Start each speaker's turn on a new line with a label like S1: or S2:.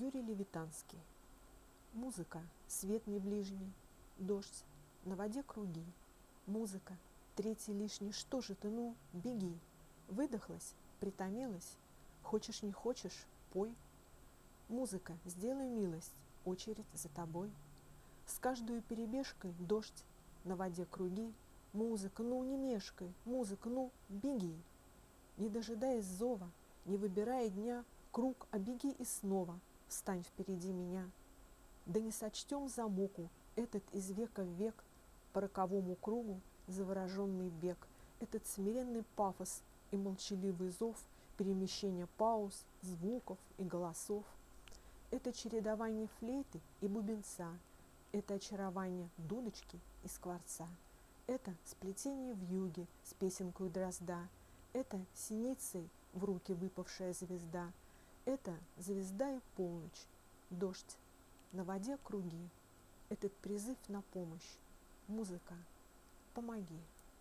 S1: Юрий Левитанский. Музыка, свет не ближний, дождь, на воде круги. Музыка, третий лишний, что же ты, ну, беги. Выдохлась, притомилась, хочешь не хочешь, пой. Музыка, сделай милость, очередь за тобой. С каждой перебежкой дождь, на воде круги. Музыка, ну не мешкай, музыка, ну беги. Не дожидаясь зова, не выбирая дня, Круг обеги и снова встань впереди меня. Да не сочтем за муку этот из века в век По роковому кругу завороженный бег, Этот смиренный пафос и молчаливый зов Перемещения пауз, звуков и голосов. Это чередование флейты и бубенца, Это очарование дудочки и скворца. Это сплетение в юге с песенкой дрозда, Это синицей в руки выпавшая звезда — это звезда и полночь, дождь, на воде круги. Этот призыв на помощь. Музыка, помоги.